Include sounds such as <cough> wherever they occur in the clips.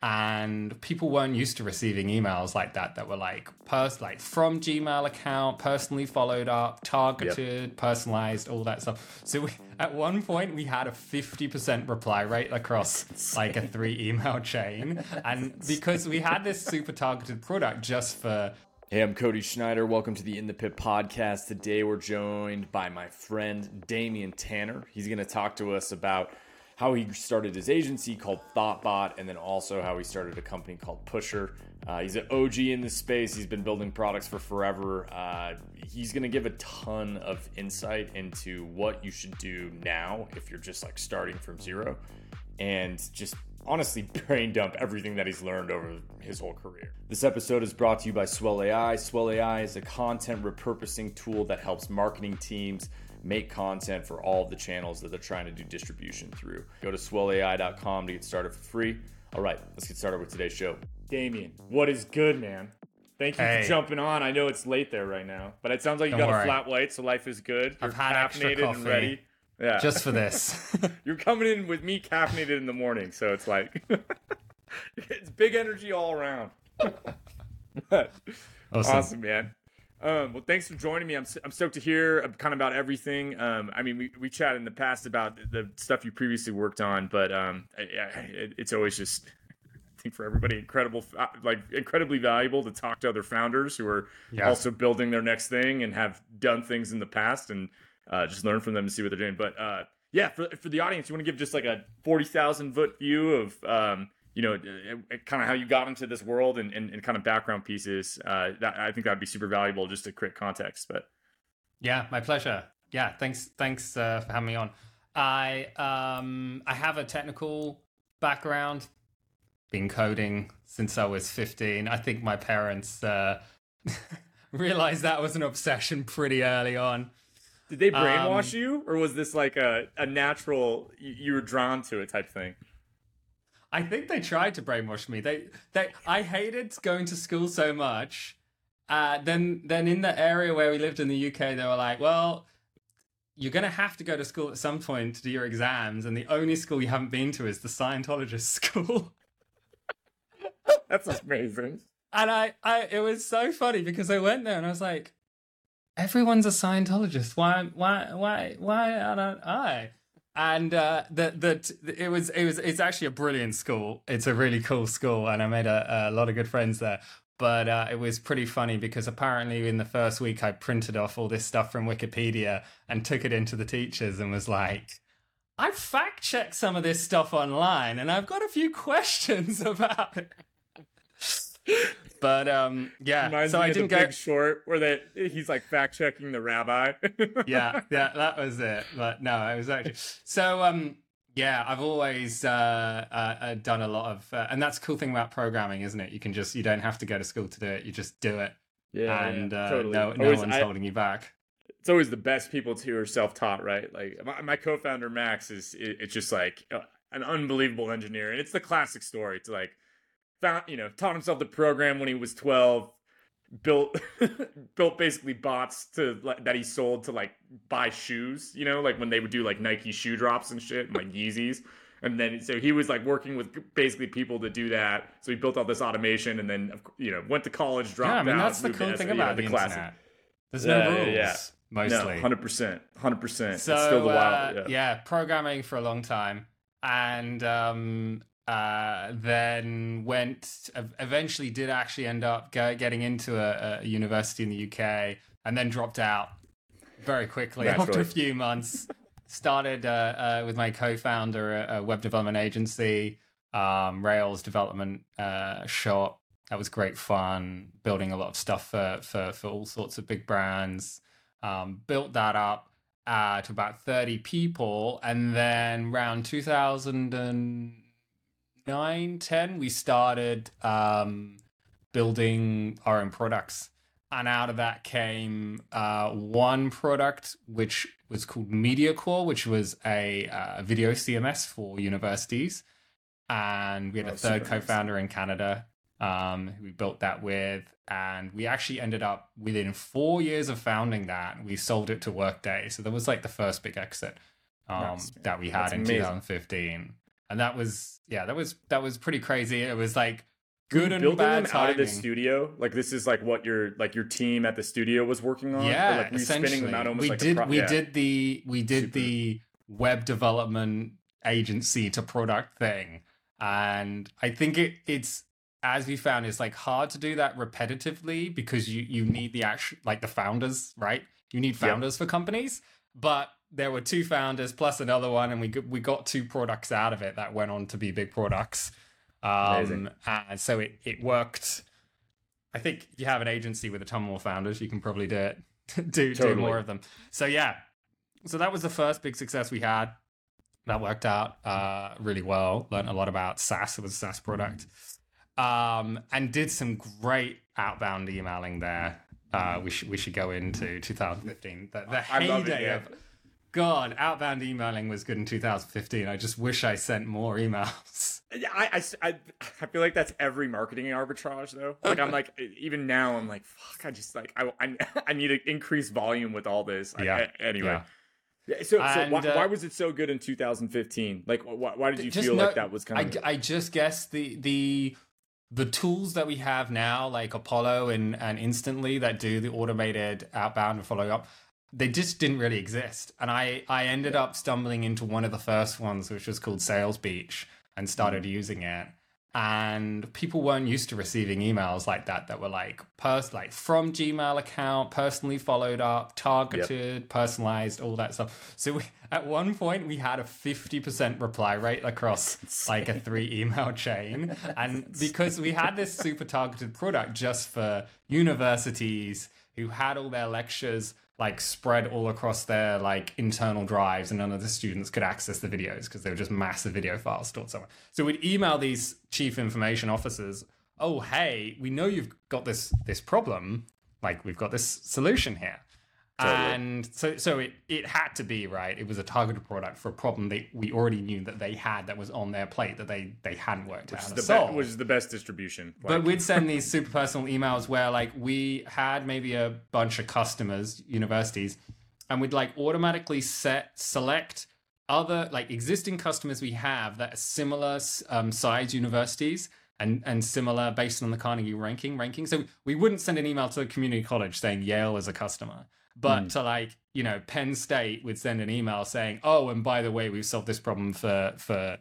and people weren't used to receiving emails like that that were like pers- like from gmail account personally followed up targeted yep. personalized all that stuff so we, at one point we had a 50% reply rate across like a three email chain and <laughs> because we had this super targeted product just for Hey, I'm Cody Schneider. Welcome to the In the Pit podcast. Today we're joined by my friend Damien Tanner. He's going to talk to us about how he started his agency called Thoughtbot, and then also how he started a company called Pusher. Uh, he's an OG in this space. He's been building products for forever. Uh, he's going to give a ton of insight into what you should do now if you're just like starting from zero, and just honestly <laughs> brain dump everything that he's learned over his whole career. This episode is brought to you by Swell AI. Swell AI is a content repurposing tool that helps marketing teams make content for all of the channels that they're trying to do distribution through. Go to swellai.com to get started for free. All right, let's get started with today's show. Damien, what is good, man? Thank you hey. for jumping on. I know it's late there right now, but it sounds like you Don't got worry. a flat white, so life is good. You're I've had extra coffee. and ready. Yeah. Just for this. <laughs> You're coming in with me caffeinated in the morning, so it's like <laughs> it's big energy all around. <laughs> awesome. awesome, man. Um, well, thanks for joining me. I'm, I'm stoked to hear kind of about everything. Um, I mean, we, we chatted in the past about the stuff you previously worked on, but um, it, it's always just, I think for everybody, incredible, uh, like incredibly valuable to talk to other founders who are yeah. also building their next thing and have done things in the past and uh, just learn from them and see what they're doing. But uh, yeah, for, for the audience, you want to give just like a 40,000 foot view of, um, you know, uh, uh, kind of how you got into this world and, and, and kind of background pieces. Uh, that I think that'd be super valuable just to create context. But yeah, my pleasure. Yeah, thanks, thanks uh, for having me on. I um, I have a technical background, been coding since I was 15. I think my parents uh, <laughs> realized that was an obsession pretty early on. Did they brainwash um, you, or was this like a, a natural you were drawn to it type thing? I think they tried to brainwash me. They they I hated going to school so much. Uh, then then in the area where we lived in the UK, they were like, well, you're gonna have to go to school at some point to do your exams, and the only school you haven't been to is the Scientologist <laughs> school. That's amazing. And I, I, it was so funny because I went there and I was like, everyone's a Scientologist. Why, why, why, why aren't I? And uh, that that it was it was it's actually a brilliant school. It's a really cool school, and I made a, a lot of good friends there. But uh, it was pretty funny because apparently in the first week I printed off all this stuff from Wikipedia and took it into the teachers and was like, I fact checked some of this stuff online, and I've got a few <laughs> questions about it. But um, yeah. Reminds so I didn't get short where that he's like fact checking the rabbi. <laughs> yeah, yeah, that was it. But no, it was actually so. Um, yeah, I've always uh, uh, uh, done a lot of, uh, and that's the cool thing about programming, isn't it? You can just you don't have to go to school to do it. You just do it. Yeah, and yeah, uh, totally. no, no always, one's I, holding you back. It's always the best people too are self taught, right? Like my, my co-founder Max is it, it's just like uh, an unbelievable engineer, and it's the classic story. To like found you know taught himself to program when he was 12 built <laughs> built basically bots to that he sold to like buy shoes you know like when they would do like nike shoe drops and shit and like yeezys and then so he was like working with basically people to do that so he built all this automation and then you know went to college dropped yeah, I mean, out that's the cool thing about the, the internet. there's no yeah, rules yeah. mostly no, 100% 100% so it's still the wild uh, yeah. yeah programming for a long time and um uh, then went eventually did actually end up getting into a, a, university in the UK and then dropped out very quickly Naturally. after a few months. Started uh, uh, with my co-founder a, a web development agency, um, Rails development uh, shop. That was great fun. Building a lot of stuff for for, for all sorts of big brands. Um, built that up uh, to about thirty people, and then around two thousand and nine, 10, we started um, building our own products. And out of that came uh, one product, which was called MediaCore, which was a uh, video CMS for universities. And we had oh, a third co founder nice. in Canada um, who we built that with. And we actually ended up within four years of founding that, we sold it to Workday. So that was like the first big exit um, nice, that we had That's in amazing. 2015. And that was yeah, that was that was pretty crazy. It was like good and building bad them timing. out of the studio. Like this is like what your like your team at the studio was working on. Yeah, or like you spinning essentially, them out almost we like did. pro- we yeah. did the we did Super. the web development agency to product thing, and I think it it's as we found it's like hard to do that repetitively because you you need the actual like the founders right. You need founders for companies, but there were two founders plus another one, and we got, we got two products out of it that went on to be big products. Um, and so it it worked. I think if you have an agency with a ton more founders, you can probably do it. <laughs> do do more of them. So yeah, so that was the first big success we had. That worked out uh, really well. Learned a lot about SaaS. It was a SaaS product, um, and did some great outbound emailing there. Uh, we should we should go into 2015. The, the it, heyday yeah. of God, outbound emailing was good in 2015. I just wish I sent more emails. Yeah, <laughs> I, I, I, I feel like that's every marketing arbitrage though. Like I'm like even now I'm like fuck. I just like I I, I need to increase volume with all this. Yeah. I- anyway. Yeah. So, so And, why, uh, why was it so good in 2015? Like, why, why did you feel no- like that was kind of? I, I just guess the the the tools that we have now, like Apollo and and Instantly, that do the automated outbound and follow up, they just didn't really exist. And I I ended up stumbling into one of the first ones, which was called Sales Beach, and started Mm. using it. And people weren't used to receiving emails like that that were like pers- like from Gmail account, personally followed up, targeted, personalized, all that stuff. So we, at one point we had a 50% reply rate across <laughs> like a three email chain. <laughs> And because we had this super targeted product just for universities who had all their lectures like spread all across their like internal drives and none of the students could access the videos because they were just massive video files stored somewhere. So we'd email these chief information officers, "Oh, hey, we know you've got this this problem. Like we've got this solution here." Totally. And so so it it had to be, right? It was a targeted product for a problem that we already knew that they had that was on their plate that they they hadn't worked out which is the be- which is the best distribution. But we'd send these <laughs> super personal emails where like we had maybe a bunch of customers, universities, and we'd like automatically set select other like existing customers we have that are similar um, size universities and and similar based on the Carnegie ranking ranking. So we wouldn't send an email to a community college saying Yale is a customer. But to like, you know, Penn State would send an email saying, "Oh, and by the way, we've solved this problem for for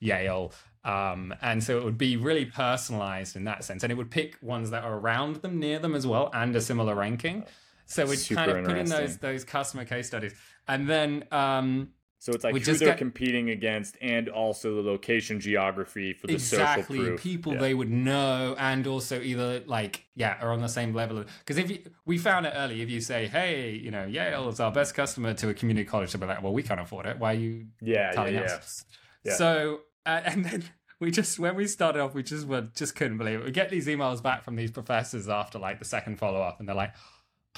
Yale." Um, and so it would be really personalized in that sense, and it would pick ones that are around them, near them as well, and a similar ranking. So we'd Super kind of put in those those customer case studies, and then um, so it's like we who they're get- competing against, and also the location geography for the exactly social proof. people Yeah. they would know and also either like yeah are on the same level because if you we found it early if you say hey you know yale is our best customer to a community college they'll be like well we can't afford it why are you yeah, telling yeah. us Yeah. so uh, <laughs> and then we just when we started off we just were just couldn't believe it we get these emails back from these professors after like the second follow-up and they're like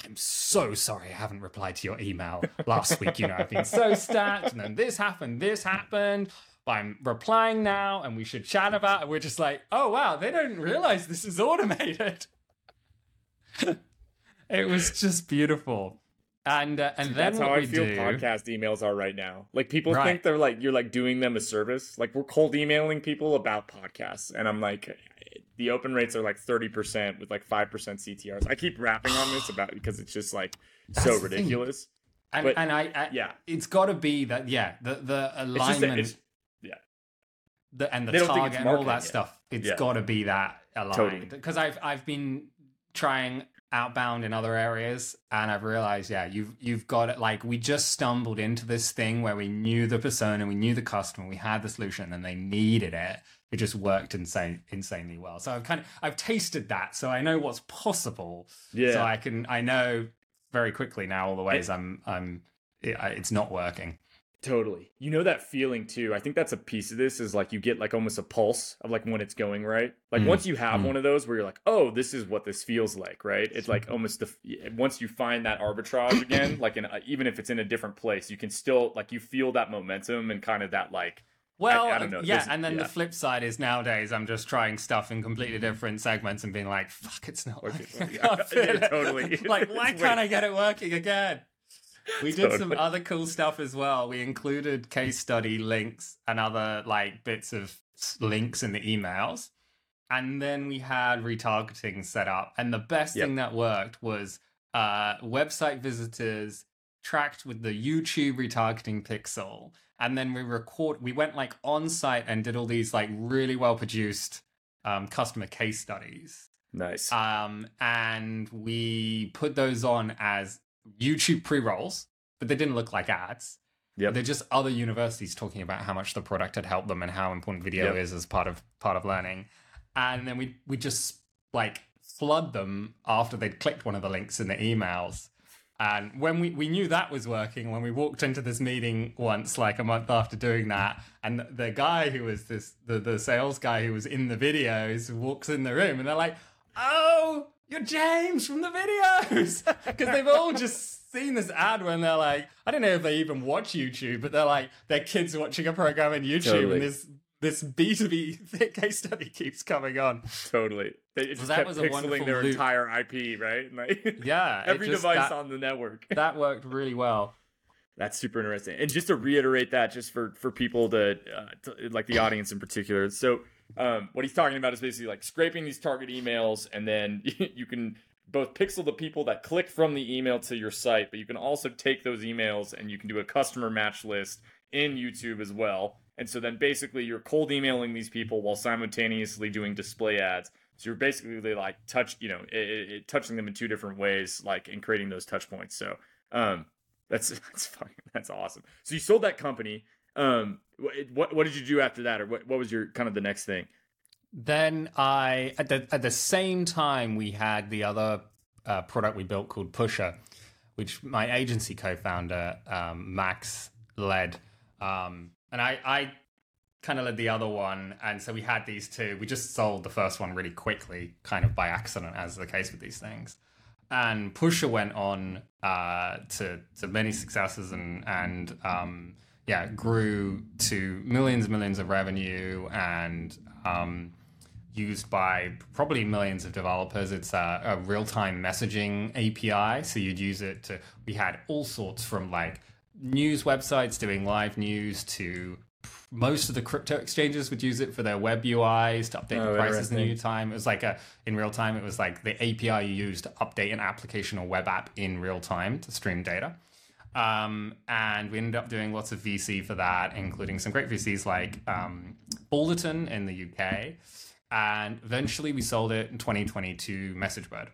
I'm so sorry I haven't replied to your email last week. You know, I've been <laughs> so stacked, and then this happened, this happened. I'm replying now, and we should chat about it. We're just like, oh wow, they don't realize this is automated. <laughs> it was just beautiful. And uh, and then That's what how I feel do, podcast emails are right now. Like people Right. think they're like you're like doing them a service. Like we're cold emailing people about podcasts, and I'm like, the open rates are like thirty percent with like five percent CTRs. I keep rapping on this about because it's just like so That's the thing. ridiculous. and, but- and I, I Yeah, it's got to be that yeah, the the it's just alignment, it's, the, and the They target it's and all that yet. stuff. It's Yeah. got to be that Totally. aligned because I've I've been trying outbound in other areas and I've realized yeah you've you've got it like we just stumbled into this thing where we knew the persona we knew the customer we had the solution and they needed it it just worked insane insanely well so I've kind of I've tasted that so I know what's possible yeah. so I can I know very quickly now all the ways I'm I'm it, it's not working Totally. You know that feeling too. I think that's a piece of this is like you get like almost a pulse of like when it's going right. Like Mm, once you have mm. one of those where you're like, "Oh, this is what this feels like," right? It's like almost the once you find that arbitrage again, <clears throat> like in a, even if it's in a different place, you can still like you feel that momentum and kind of that like Well, I know. yeah, and then yeah. the flip side is nowadays I'm just trying stuff in completely different segments and being like, "Fuck, it's not working." I <laughs> yeah, <laughs> it. totally. <laughs> like, why It's can't I get it working again? we did totally. some other cool stuff as well. We included case stuff as well. We included case study links and other like bits of links in the emails. And then we had retargeting set up. And the best yep. thing that worked was uh, website visitors tracked with the YouTube retargeting pixel. And then we record, we went like on site and did all these like really well produced um, customer case studies. Nice. Um, and we put those on as YouTube pre rolls, but they didn't look like ads. Yeah, they're just other universities talking about how much the product had helped them and how important video yep. is as part of part of learning. And then we we just like flood them after they'd clicked one of the links in the emails. And when we, we knew that was working, when we walked into this meeting once, like a month after doing that, and the guy who was this, the, the sales guy who was in the videos walks in the room and they're like, oh, you're James from the videos. <laughs> Because they've all just seen this ad when they're like, I don't know if they even watch YouTube, but they're like, their kids watching a program in YouTube totally. and this this B2B <laughs> case study keeps coming on. Totally. They just that was a pixeling their loop. entire IP, right? <laughs> Like, yeah. every just, device that, on the network. <laughs> that worked really well. That's super interesting. And just to reiterate that, just for for people to, uh, to like the audience in particular. So um, what he's talking about is basically like scraping these target emails, and then you can both pixel the people that click from the email to your site, but you can also take those emails and you can do a customer match list in YouTube as well. And so then basically you're cold emailing these people while simultaneously doing display ads. So you're basically like touch, you know, it, it, touching them in two different ways, like in creating those touch points. So um, that's <laughs> that's fucking that's awesome. So you sold that company. Um, what what did you do after that, or what what was your kind of the next thing? Then I at the at the same time we had the other uh, product we built called Pusher, which my agency co-founder um, Max led, um, and I I kind of led the other one, and so we had these two. We just sold the first one really quickly, kind of by accident, as the case with these things. And Pusher went on uh, to to many successes and and um, yeah, grew to millions and millions of revenue and um, used by probably millions of developers. It's a, a real time messaging API. So you'd use it to, we had all sorts from like news websites doing live news to most of the crypto exchanges would use it for their web UIs to update oh, the prices in real time. It was like a in real time. It was like the API you use to update an application or web app in real time to stream data. Um, and we ended up doing lots of VC for that, including some great VCs like um, Balderton in the UK. And eventually we sold it in 2020 to MessageBird.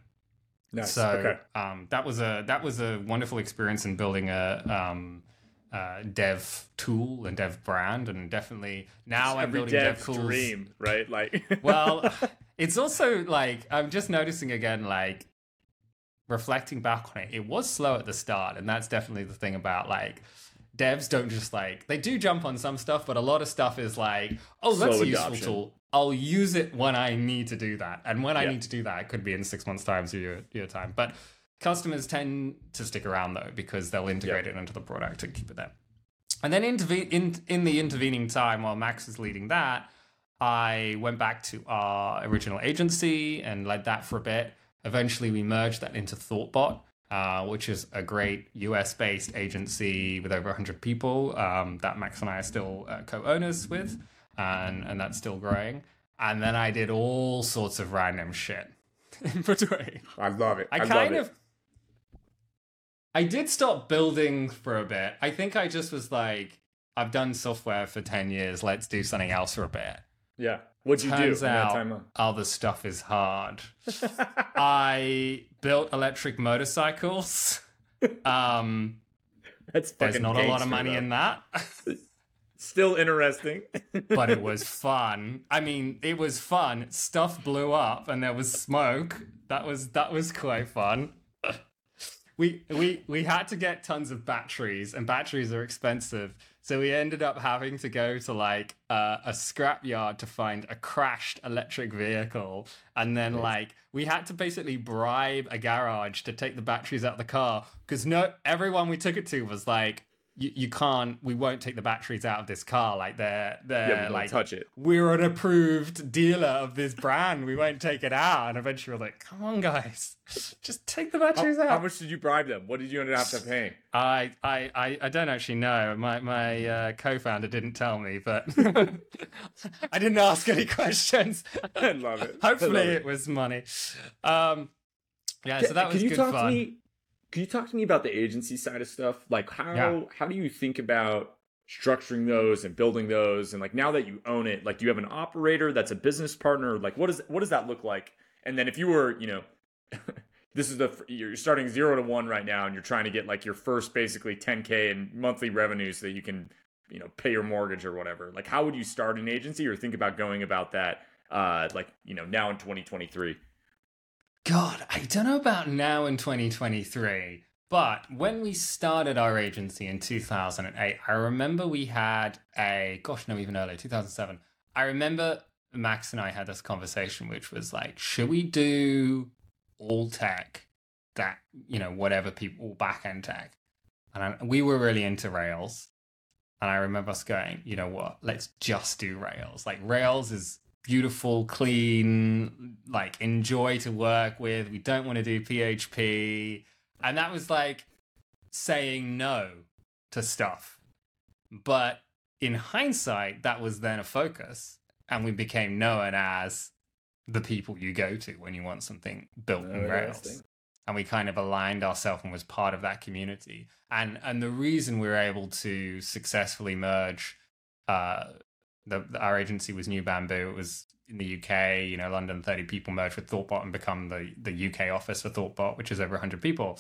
Nice. So okay. um, that was a that was a wonderful experience in building a um, uh, dev tool and dev brand, and definitely now I'm building dev, dev tools. Dream, right? Like, <laughs> well, it's also like I'm just noticing again, like reflecting back on it, it was slow at the start, and that's definitely the thing about like devs don't just like they do jump on some stuff, but a lot of stuff is like, oh, that's Slow a useful adoption. tool. I'll use it when I need to do that, and when yeah. I need to do that, it could be in six months' time, so your your time. But customers tend to stick around though because they'll integrate it into the product and keep it there. And then interve- in in the intervening time, while Max was leading that, I went back to our original agency and led that for a bit. Eventually, we merged that into Thoughtbot, uh, which is a great US based agency with over 100 people um, that Max and I are still uh, co owners with, and, and that's still growing. And then I did all sorts of random shit <laughs> in between. I love it. I, I kind of. I did stop building for a bit. I think I just was like, I've done software for 10 years. Let's do something else for a bit. Yeah. What'd you Turns do? out, other stuff is hard. <laughs> I built electric motorcycles. <laughs> Um, That's there's not a lot of money though. in that. Still interesting, <laughs> but it was fun. I mean, it was fun. Stuff blew up, and there was smoke. That was that was quite fun. we we we had to get tons of batteries, and batteries are expensive. So we ended up having to go to like uh, a scrapyard to find a crashed electric vehicle, and then like we had to basically bribe a garage to take the batteries out of the car because no everyone we took it to was like you, you can't we won't take the batteries out of this car like they're they're Yeah, like touch it. we're an approved dealer of this brand we won't take it out and eventually we're like come on guys just take the batteries How, out how much did you bribe them? What did you end up paying? I, I I I don't actually know my my uh, co-founder didn't tell me but <laughs> I didn't ask any questions I <laughs> love it. Hopefully love it was money um yeah so that was can you good talk fun to me? Can you talk to me about the agency side of stuff? Like how Yeah. how do you think about structuring those and building those? And like now that you own it, like do you have an operator that's a business partner? Like what does what does that look like? And then if you were, you know, <laughs> this is the you're starting zero to one right now, and you're trying to get like your first basically 10k in monthly revenue so that you can, you know, pay your mortgage or whatever. Like how would you start an agency or think about going about that? Uh, like you know now in 2023. God, I don't know about now in 2023, but when we started our agency in 2008, I remember we had a, gosh, no, even earlier, 2007. I remember Max and I had this conversation, which was like, should we do all tech that, you know, whatever people, all back end tech? And I, we were really into Rails. And I remember us going, you know what, let's just do Rails. Like, Rails is beautiful, clean, like enjoy to work with. We don't want to do PHP. And that was like saying no to stuff. But in hindsight, that was then a focus. And we became known as the people you go to when you want something built in Rails. And we kind of aligned ourselves and was part of that community. And and the reason we were able to successfully merge uh, the, the- our agency was New Bamboo. It was in the UK, you know, London, 30 people merged with ThoughtBot and become the, the UK office for ThoughtBot, which is over 100 people.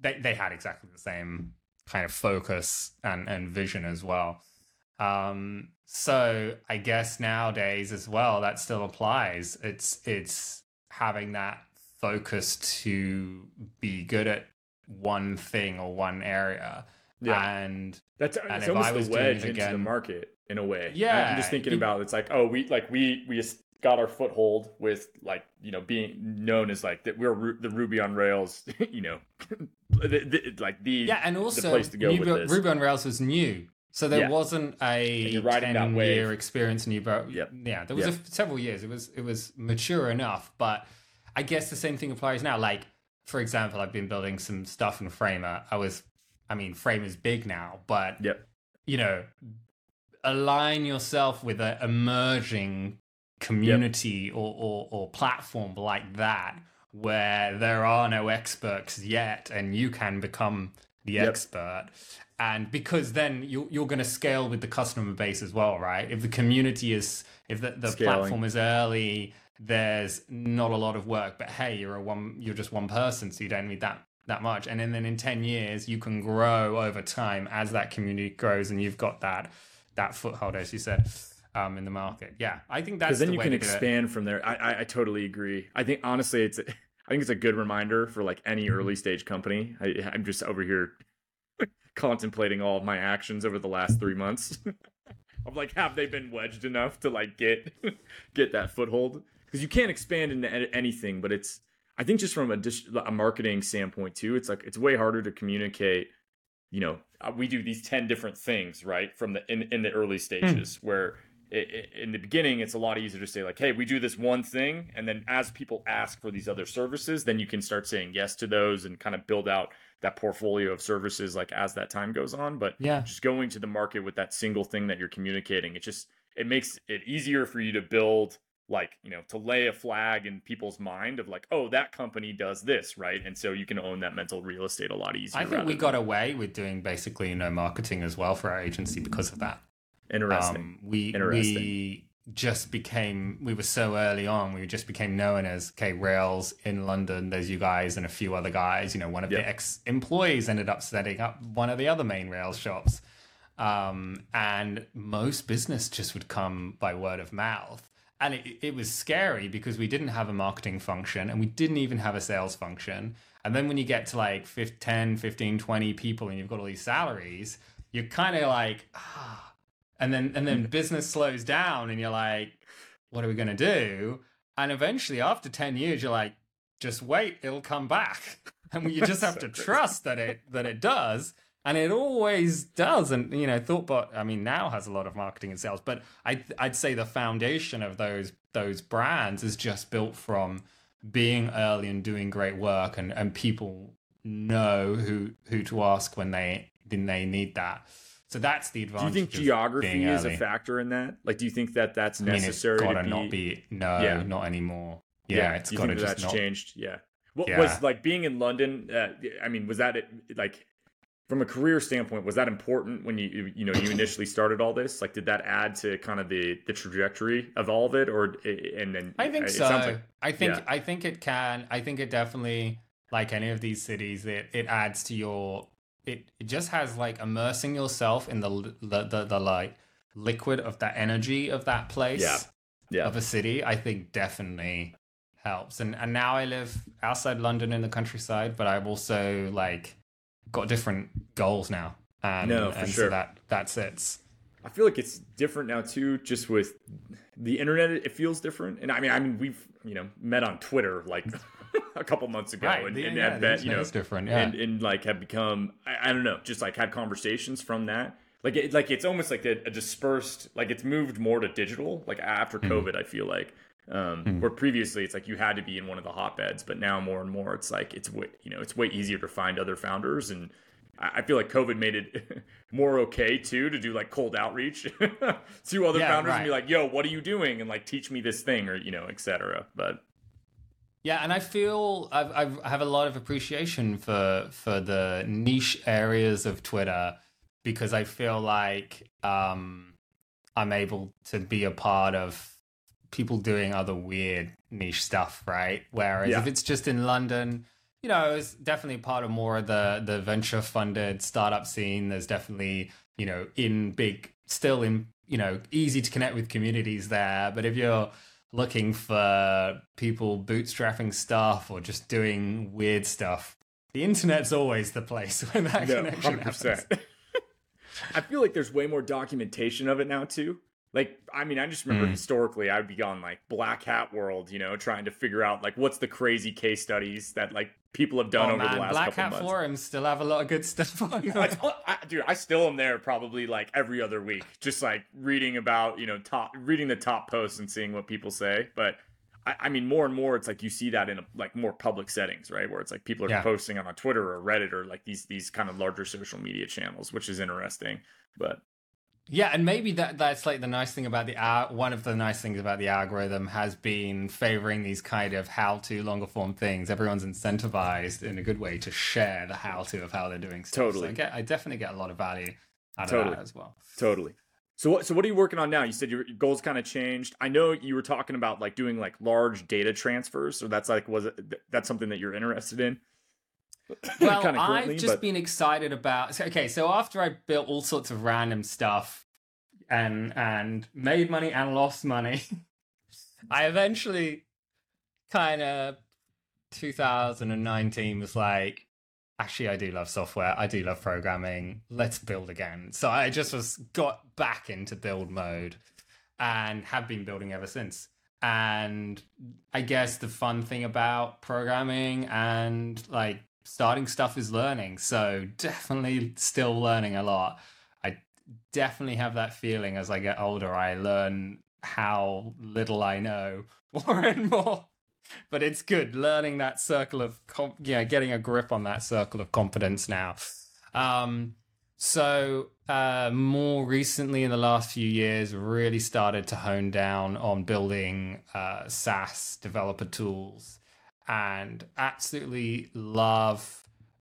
They, they had exactly the same kind of focus and, and vision as well. Um, so I guess nowadays as well, that still applies. It's, it's having that focus to be good at one thing or one area. Yeah. And That's And it's if almost I was the wedge it into the market in a way. Yeah, I'm just thinking it- about it's like oh we like we we just got our foothold with like you know being known as like that we're the Ruby on Rails <laughs> you know <laughs> the, the, like the Yeah, and also place to go New with this. Ruby on Rails was new, so there Yeah. wasn't a you're riding that ten year experience in New Bro- Yep. Yeah, there was Yep. a, several years. It was it was mature enough, but I guess the same thing applies now. Like for example, I've been building some stuff in Framer. I was, I mean, Frame is big now, but Yep. you know, align yourself with an emerging community or, or or platform like that where there are no experts yet and you can become the Yep. expert and because then you, you're going to scale with the customer base as well right if the community is if the, the Scaling. platform is early there's not a lot of work but hey you're a one you're just one person so you don't need that that much and then, then in 10 years you can grow over time as that community grows and you've got that that foothold as you said um in the market yeah i think that's then the you can expand from there. I, I I totally agree. I think honestly, it's I think it's a good reminder for like any Mm-hmm. early stage company. I, I'm just over here <laughs> contemplating all of my actions over the last three months. <laughs> of like, have they been wedged enough to like get <laughs> get that foothold? Because you can't expand into anything, but it's I think just from a dis- a marketing standpoint too, it's like it's way harder to communicate. You know, uh, we do these ten different things, right? From the in in the early stages where i- i- in the beginning it's a lot easier to say like hey we do this one thing and then as people ask for these other services then you can start saying yes to those and kind of build out that portfolio of services like as that time goes on but yeah just going to the market with that single thing that you're communicating it just it makes it easier for you to build like you know to lay a flag in people's mind of like oh that company does this right and so you can own that mental real estate a lot easier i think we got away with doing basically no marketing as well for our agency because of that interesting Um, we Interesting. we just became we were so early on. We just became known as okay Rails in London. There's you guys and a few other guys. You know, one of Yeah. the ex employees ended up setting up one of the other main Rails shops, um, and most business just would come by word of mouth. And it, it was scary because we didn't have a marketing function and we didn't even have a sales function. And then when you get to like 15, 10, 15, 20 people and you've got all these salaries, you're kind of like, ah, and then and then business slows down and you're like what are we going to do? And eventually after 10 years you're like just wait it'll come back. <laughs> And you just have So to <laughs> trust that it that it does and it always does. And you know, Thoughtbot, I mean, now has a lot of marketing and sales, but I I'd say the foundation of those those brands is just built from being early and doing great work, and and people know who who to ask when they when they need that. So that's the advantage. Do you think geography is a factor in that? Like, do you think that that's necessary? I mean, it's gotta to not be. No, yeah. not anymore. Yeah, yeah. it's got to just that's not... changed. Yeah. What yeah. was like being in London? Uh, I mean, was that like from a career standpoint? Was that important when you you know you initially started all this? Like, did that add to kind of the the trajectory of all of it, or eh, eh, and then I think so. Like, I think yeah. I think it can. I think it definitely like any of these cities. It it adds to your. It, it just has like immersing yourself in the the the, the like liquid of that energy of that place. Yeah. Yeah. Of a city, I think definitely helps. And and now I live outside London in the countryside, but I've also like got different goals now. And, no, for and sure. So that that's it. I feel like it's different now too, just with the internet. It feels different, and I mean, I mean, we've you know met on Twitter like <laughs> a couple months ago, right. and, and yeah, bet, you know, different, yeah. and and like have become I, I, don't know, just like had conversations from that. Like it, like it's almost like a, a dispersed, like it's moved more to digital. Like after mm-hmm. COVID, I feel like um, mm. Where previously it's like you had to be in one of the hotbeds, but now more and more it's like it's way you know it's way easier to find other founders, and I feel like COVID made it <laughs> more okay too to do like cold outreach <laughs> to other yeah, founders right. and be like, "Yo, what are you doing?" and like teach me this thing or you know, etc. But yeah, and I feel I've, I've I have a lot of appreciation for for the niche areas of Twitter because I feel like um, I'm able to be a part of people doing other weird niche stuff, right? Whereas yeah. if it's just in London, you know, it's definitely part of more of the the venture funded startup scene. There's definitely, you know, in big still in, you know, easy to connect with communities there. But if you're looking for people bootstrapping stuff or just doing weird stuff, the internet's always the place <laughs> where that no, connection 100%. happens. <laughs> I feel like there's way more documentation of it now too. Like, I mean, I just remember mm. historically, I'd be on like Black Hat World, you know, trying to figure out like what's the crazy case studies that like people have done oh, over man. the last Black couple Hat months. forums still have a lot of good stuff on. I, I, dude, I still am there probably like every other week, just like reading about you know top reading the top posts and seeing what people say. But I, I mean, more and more, it's like you see that in a, like more public settings, right? Where it's like people are yeah. posting on a Twitter or Reddit or like these these kind of larger social media channels, which is interesting. But yeah, and maybe that that's like the nice thing about the uh, one of the nice things about the algorithm has been favoring these kind of how-to longer form things. Everyone's incentivized in a good way to share the how-to of how they're doing stuff. Totally, so I, get, I definitely get a lot of value out totally. of that as well. Totally. So what so what are you working on now? You said your goals kind of changed. I know you were talking about like doing like large data transfers. So that's like was it that's something that you're interested in? <laughs> Well, I've just but... been excited about. Okay, so after I built all sorts of random stuff and and made money and lost money, <laughs> I eventually kind of 2019 was like, actually, I do love software. I do love programming. Let's build again. So I just was got back into build mode and have been building ever since. And I guess the fun thing about programming and like starting stuff is learning. So definitely still learning a lot. I definitely have that feeling as I get older. I learn how little I know <laughs> more and more. But it's good learning that circle of, com- yeah, getting a grip on that circle of confidence now. Um, so uh, more recently, in the last few years, really started to hone down on building uh, SaaS developer tools and absolutely love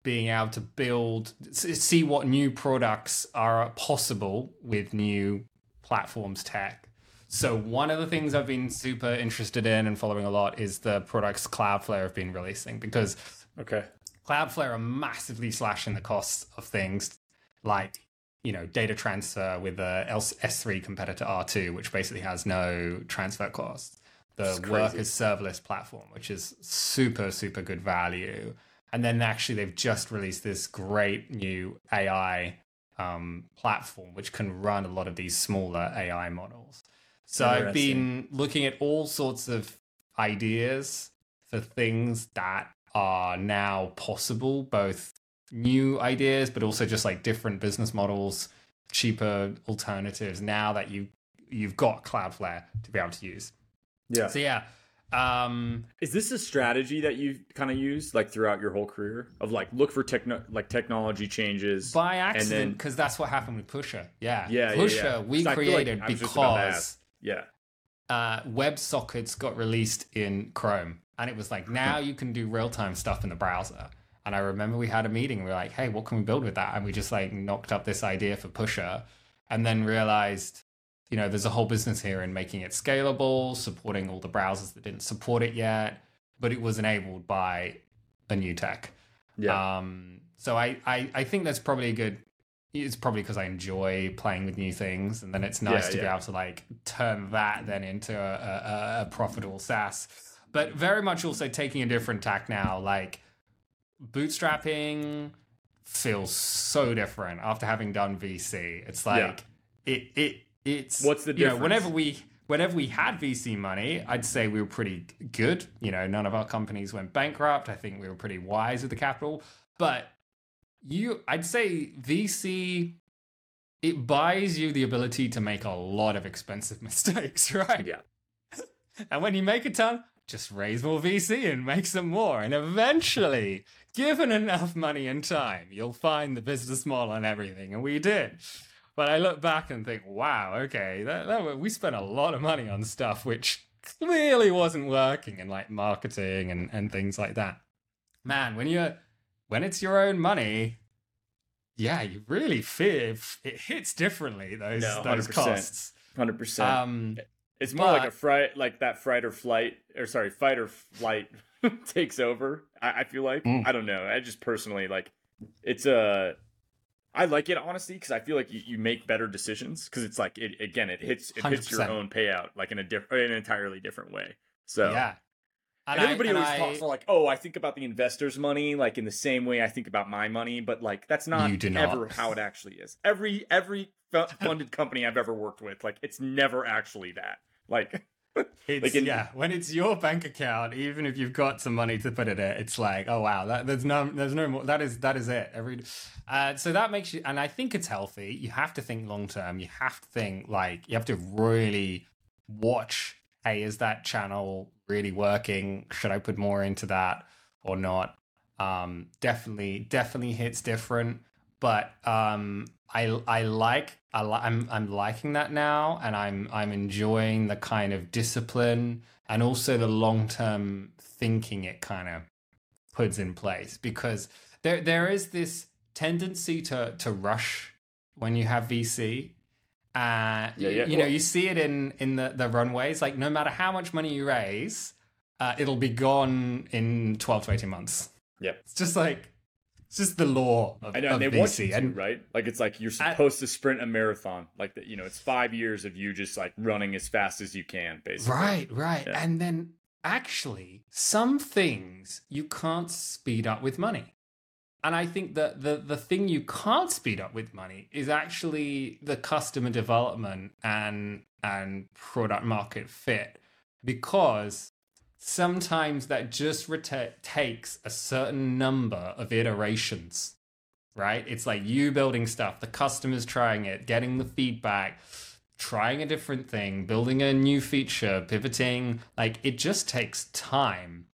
being able to build see what new products are possible with new platforms tech. So one of the things i've been super interested in and following a lot is the products cloudflare have been releasing because okay. Cloudflare are massively slashing the costs of things like you know data transfer with the s3 competitor r2 which basically has no transfer costs the Workers serverless platform, which is super, super good value. And then actually, they've just released this great new AI um, platform, which can run a lot of these smaller AI models. So I've been looking at all sorts of ideas for things that are now possible, both new ideas, but also just like different business models, cheaper alternatives now that you you've got Cloudflare to be able to use. Yeah. So yeah. Um, is this a strategy that you've kind of used like throughout your whole career of like look for techno like technology changes by accident because that's what happened with Pusher. Yeah, yeah, Pusher yeah, yeah. we created like because yeah, uh, WebSockets got released in Chrome, and it was like now you can do real time stuff in the browser. And I remember we had a meeting. We were like, "Hey, what can we build with that?" And we just like knocked up this idea for Pusher, and then realized, you know, there's a whole business here in making it scalable, supporting all the browsers that didn't support it yet, but it was enabled by a new tech. Yeah. Um, so I, I I think that's probably a good. It's probably because I enjoy playing with new things, and then it's nice Yeah, to be able to like turn that then into a, a, a profitable SaaS. But very much also taking a different tack now, like bootstrapping feels so different after having done VC. It's like it it it's What's the you know, difference? whenever we whenever we had VC money, I'd say we were pretty good. You know, none of our companies went bankrupt. I think we were pretty wise with the capital. But you I'd say VC it buys you the ability to make a lot of expensive <laughs> mistakes, right? Yeah. <laughs> And when you make a ton, just raise more VC and make some more. And eventually, given enough money and time, you'll find the business model and everything. And we did. But I look back and think, wow, okay, that, that, we spent a lot of money on stuff which clearly wasn't working in like marketing and, and things like that. Man, when you're when it's your own money, yeah, you really feel it hits differently those No, those 100%. costs. Hundred percent. Um, It's more like a fright, like that fright or flight, or sorry, fight or flight <laughs> takes over. I, I feel like Mm. I don't know. I just personally like it's a. I like it honestly because I feel like you, you make better decisions because it's like it again it hits it hits your own payout like in a different in an entirely different way. So yeah. And, I- everybody and always I- talks like, oh, I think about the investor's money like in the same way I think about my money, but like that's not, You do not. how it actually is. Every every <laughs> funded company I've ever worked with, like it's never actually that. Like <laughs> Like in- yeah, when it's your bank account, even if you've got some money to put in it, it's like, oh wow, that, there's no, there's no more. That is that is it. Every, uh, so that makes you, and I think it's healthy. You have to think long term. You have to think like you have to really watch. Hey, is that channel really working? Should I put more into that or not? Um, definitely, definitely hits different. But um, I I like I li- I'm I'm liking that now, and I'm I'm enjoying the kind of discipline and also the long term thinking it kind of puts in place because there there is this tendency to to rush when you have VC. Uh, Yeah, yeah. You know, you see it in in the the runways. Like, no matter how much money you raise, uh, it'll be gone in twelve to eighteen months. Yeah, It's just like it's just the law of, I know and they want VC. you to, and right? Like it's like you're I- supposed to sprint a marathon. Like that, you know, it's five years of you just like running as fast as you can, basically. Right, right. Yeah. And then actually, some things you can't speed up with money. And I think that the, the thing you can't speed up with money is actually the customer development and and product market fit. Because sometimes that just reta- takes a certain number of iterations right? It's like you building stuff, the customers trying it, getting the feedback, trying a different thing, building a new feature, pivoting. Like it just takes time.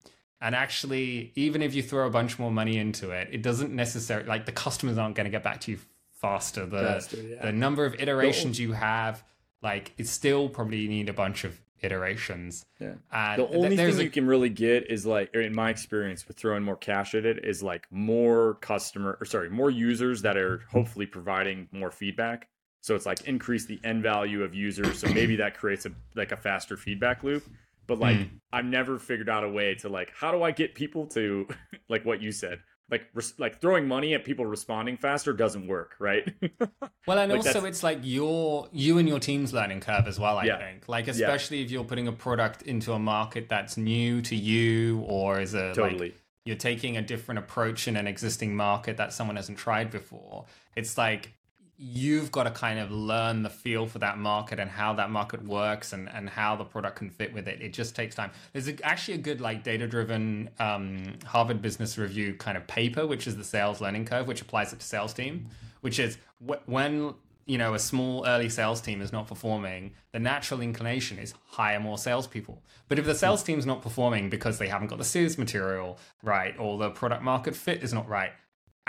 And actually, even if you throw a bunch more money into it, it doesn't necessarily like the customers aren't going to get back to you faster. The Faster, yeah. the number of iterations you have, like, it still probably need a bunch of iterations. Yeah. And The only there's thing a- you can really get is like, in my experience with throwing more cash at it, is like more customer, or sorry, more users that are hopefully providing more feedback. So it's like increase the end value of users. So maybe that creates a like a faster feedback loop. But like, Hmm. I've never figured out a way to like, how do I get people to <laughs> like what you said, like res- like throwing money at people responding faster doesn't work, right? <laughs> Well, and Like, also that's- it's like your you and your team's learning curve as well. I Yeah. think, like especially if you're putting a product into a market that's new to you, or is a totally. like you're taking a different approach in an existing market that someone hasn't tried before. It's like you've got to kind of learn the feel for that market and how that market works and, and how the product can fit with it. It just takes time. There's a, actually a good like data driven um, Harvard Business Review kind of paper, which is the sales learning curve, which applies it to sales team, which is wh- when you know a small early sales team is not performing, the natural inclination is hire more salespeople. But if the sales team's not performing because they haven't got the sales material right or the product market fit is not right,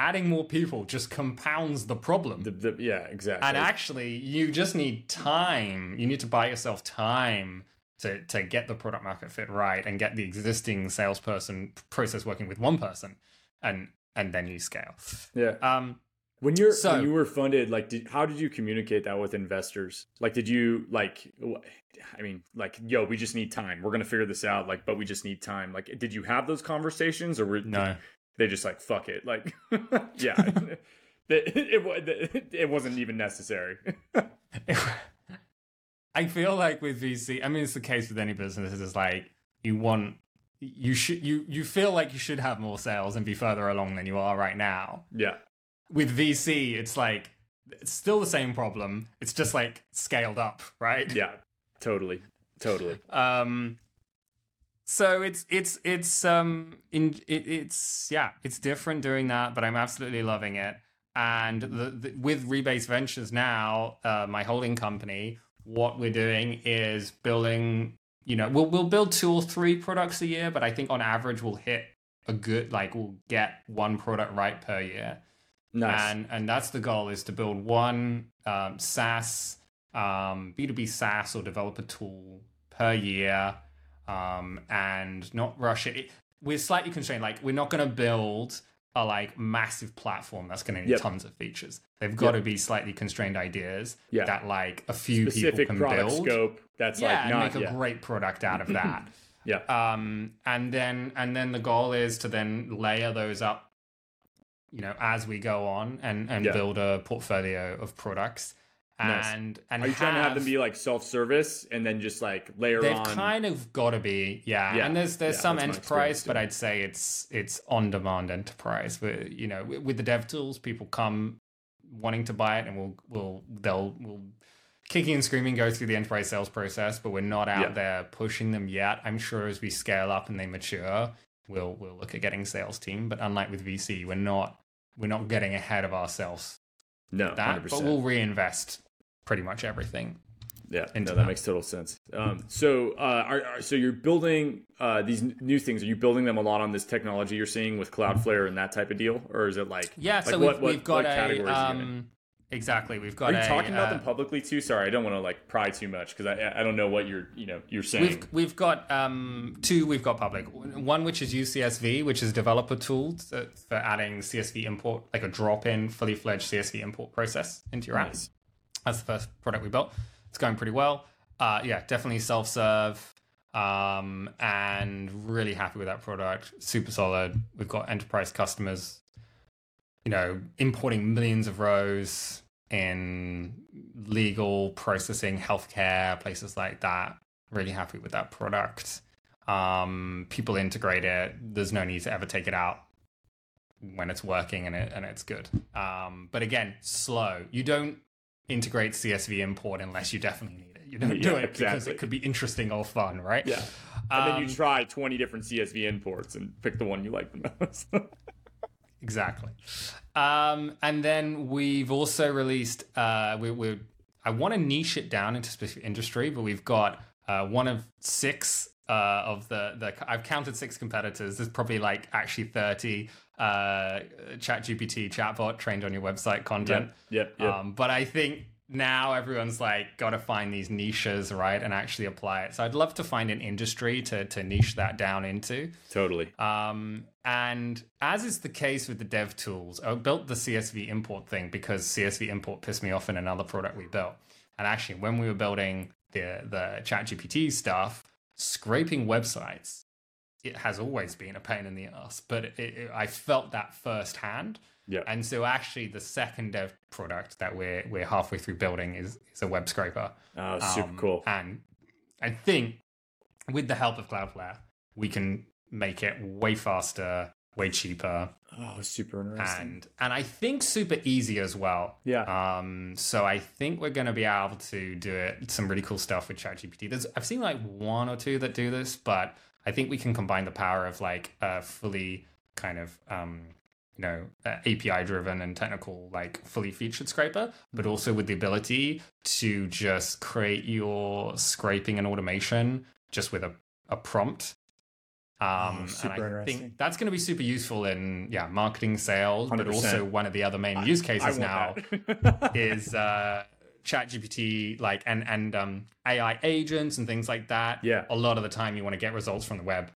adding more people just compounds the problem. The, the, yeah, exactly. And actually, you just need time. You need to buy yourself time to to get the product market fit right and get the existing salesperson process working with one person, and and then you scale. Yeah. Um, when you're so, when you were funded, like, did, how did you communicate that with investors? Like, did you like? I mean, like, yo, we just need time. We're gonna figure this out. Like, but we just need time. Like, did you have those conversations, or were, no? They just like fuck it like <laughs> yeah. It, it, it, wasn't even necessary. <laughs> I feel like with vc i mean it's the case with any business is like you want you should you you feel like you should have more sales and be further along than you are right now. Yeah. With vc it's like it's still the same problem it's just like scaled up right? Yeah. Totally. Totally. <laughs> Um so it's it's it's um in it, it's yeah it's different doing that but i'm absolutely loving it. And the, the, with rebase ventures now uh, my holding company what we're doing is building you know we'll, we'll build two or three products a year but i think on average we'll hit a good like we'll get one product right per year. Nice. and and that's the goal is to build one um, saas um, b2b saas or developer tool per year um, and not rush it. We're slightly constrained. Like we're not going to build a like massive platform that's going to need yep. tons of features. They've got yep. to be slightly constrained ideas yeah. that like a few Specific people can build. Scope that's yeah, like not, make a great product out of <clears throat> that. yeah. Um, and then and then the goal is to then layer those up, you know, as we go on and and yeah. build a portfolio of products. And nice. and are you have, trying to have them be like self service and then just like layer they've on? They've kind of got to be, yeah. yeah. And there's there's yeah, some enterprise, but I'd say it's it's on demand enterprise. Where you know with the dev tools, people come wanting to buy it, and we'll we'll they'll we'll kicking and screaming go through the enterprise sales process, but we're not out yeah. there pushing them yet. I'm sure as we scale up and they mature, we'll we'll look at getting sales team. But unlike with VC, we're not we're not getting ahead of ourselves. No, that, 100%. but we'll reinvest pretty much everything. Yeah, no, that, that, makes total sense. Um, so, uh, are, are, so you're building uh, these new things. Are you building them a lot on this technology you're seeing with Cloudflare and that type of deal, or is it like yeah? Like so what, we've, we've got a um, exactly. We've got. Are you a, talking about uh, them publicly too? Sorry, I don't want to like pry too much because I I don't know what you're you know you're saying. We've we've got um, two. We've got public. One which is useCSV, which is a developer tool for adding CSV import, like a drop-in, fully fledged CSV import process into your nice. apps. That's the first product we built. It's going pretty well. Uh, yeah, definitely self serve. Um, and really happy with that product. Super solid. We've got enterprise customers, you know, importing millions of rows in legal processing, healthcare, places like that. Really happy with that product. Um, people integrate it. There's no need to ever take it out when it's working and it and it's good. Um, but again, slow. You don't integrate CSV import unless you definitely need it. You don't yeah, do it exactly. because it could be interesting or fun, right? Yeah. And um, then you um, try 20 different CSV imports and pick the one you like the most. <laughs> exactly. Um, and then we've also released, uh, we, we I want to niche it down into specific industry, but we've got uh, one of six uh, of the, the I've counted six competitors. There's probably like actually 30 uh, ChatGPT chatbot trained on your website content. Yep. Yep. yep. Um, but I think now everyone's like got to find these niches, right? And actually apply it. So I'd love to find an industry to, to niche that down into. Totally. Um, and as is the case with the dev tools, I built the CSV import thing because CSV import pissed me off in another product we built. And actually, when we were building the the ChatGPT stuff, scraping websites it has always been a pain in the ass, but it, it, I felt that firsthand. Yeah. And so actually, the second dev product that we're we're halfway through building is is a web scraper. Oh, super um, cool. And I think with the help of Cloudflare, we can make it way faster, way cheaper. Oh, super interesting. And and I think super easy as well. Yeah. Um. So I think we're gonna be able to do it some really cool stuff with ChatGPT. There's I've seen like one or two that do this, but I think we can combine the power of like a fully kind of um you know uh, API driven and technical like fully featured scraper, but also with the ability to just create your scraping and automation just with a, a prompt. Um, Oh, and I think that's going to be super useful in yeah marketing, sales, but 100%. also one of the other main use cases now now. <laughs> is uh, ChatGPT, like and and um, AI agents and things like that. Yeah. a lot of the time you want to get results from the web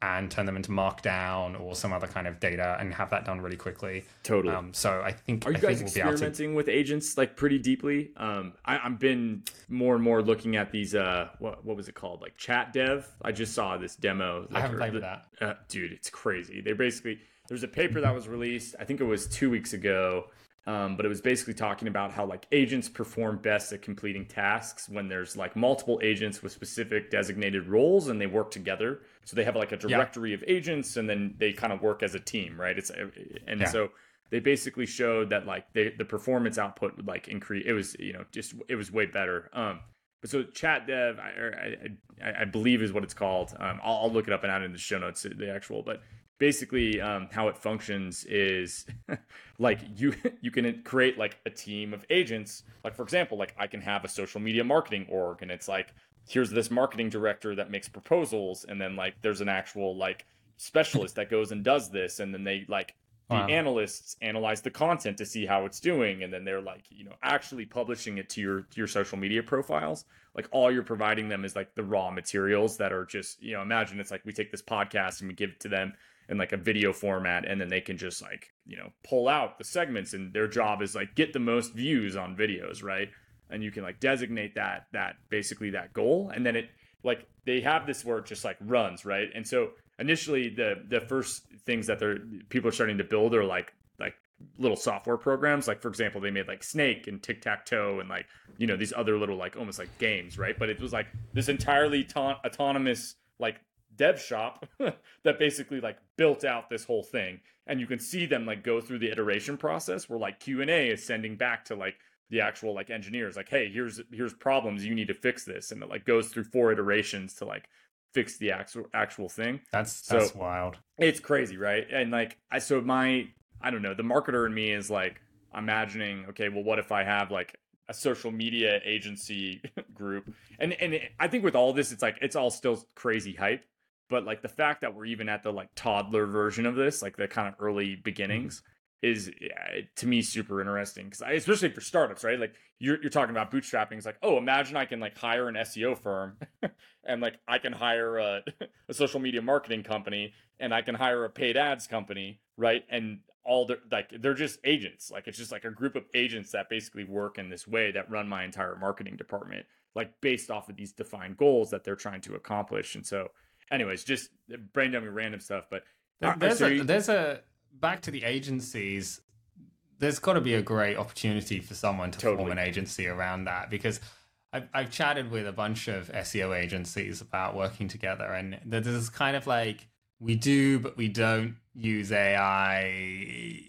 and turn them into Markdown or some other kind of data and have that done really quickly. totally. Um, so I think Are you I guys think we'll be to. experimenting with agents like pretty deeply? Um, I, I've been more and more looking at these. Uh, what what was it called? Like ChatDev. I just saw this demo. I haven't or played the- with that. Uh, dude, it's crazy. They basically there's a paper that was released. I think it was two weeks ago. Um, but it was basically talking about how like agents perform best at completing tasks when there's like multiple agents with specific designated roles and they work together. So they have like a directory of agents and then they kind of work as a team, right? It's and Yeah. so they basically showed that like they, the performance output would like increase. It was you know just it was way better. Um, but so ChatDev, I, I, I, I believe is what it's called. Um, I'll, I'll look it up and add it in the show notes the actual. But basically, um, how it functions is <laughs> like you you can create like a team of agents. Like for example, like I can have a social media marketing org, and it's like here's this marketing director that makes proposals, and then like there's an actual like specialist that goes and does this, and then they like the Wow. analysts analyze the content to see how it's doing and then they're like you know actually publishing it to your to your social media profiles like all you're providing them is like the raw materials that are just you know imagine it's like we take this podcast and we give it to them in like a video format and then they can just like you know pull out the segments and their job is like get the most views on videos right? And you can like designate that that basically that goal and then it like they have this where it just like runs right? And so initially the the first things that they're people are starting to build are like like little software programs. Like for example they made like snake and tic-tac-toe and like you know these other little like almost like games right? But it was like this entirely ta- autonomous like dev shop <laughs> that basically like built out this whole thing. And you can see them like go through the iteration process where like q&a is sending back to like the actual like engineers like hey here's here's problems. You need to fix this. And it like goes through four iterations to like fix the actual actual thing. That's So- wild. it's crazy right? And like i so my i don't know the marketer in me is like imagining okay well what if i have like a social media agency <laughs> group? And and it, i think with all this it's like it's all still crazy hype but like the fact that we're even at the like toddler version of this like the kind of early mm-hmm. beginnings is yeah, to me super interesting because especially for startups right? Like you're, you're talking about bootstrapping it's like oh imagine i can like hire an seo firm <laughs> and like i can hire a, <laughs> a social media marketing company and i can hire a paid ads company right? And all the like they're just agents like it's just like a group of agents that basically work in this way that run my entire marketing department like based off of these defined goals that they're trying to accomplish and so anyways just brain dumping random stuff but There- There's a there's a back to the agencies. There's got to be a great opportunity for someone to Totally. form an agency around that because I've I've chatted with a bunch of SEO agencies about working together, and there's this kind of like we do but we don't use AI.